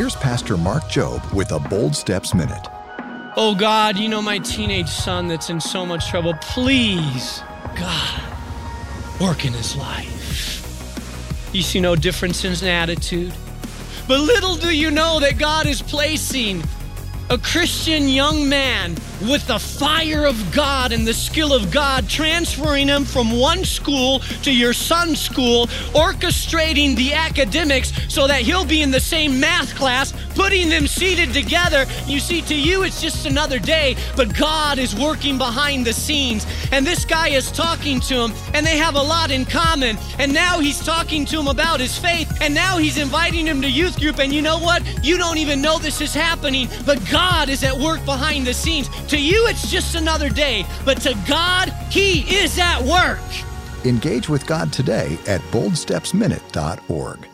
Here's Pastor Mark Jobe with a Bold Steps Minute. Oh God, you know my teenage son that's in so much trouble. Please, God, work in his life. You see no difference in his attitude. But little do you know that God is placing a Christian young man with the fire of God and the skill of God, transferring him from one school to your son's school, orchestrating the academics so that he'll be in the same math class, putting them seated together. You see, to you, it's just another day, but God is working behind the scenes. And this guy is talking to him, and they have a lot in common. And now he's talking to him about his faith, and now he's inviting him to youth group. And you know what? You don't even know this is happening, but God is at work behind the scenes. To you, it's just another day, but to God, He is at work. Engage with God today at boldstepsminute.org.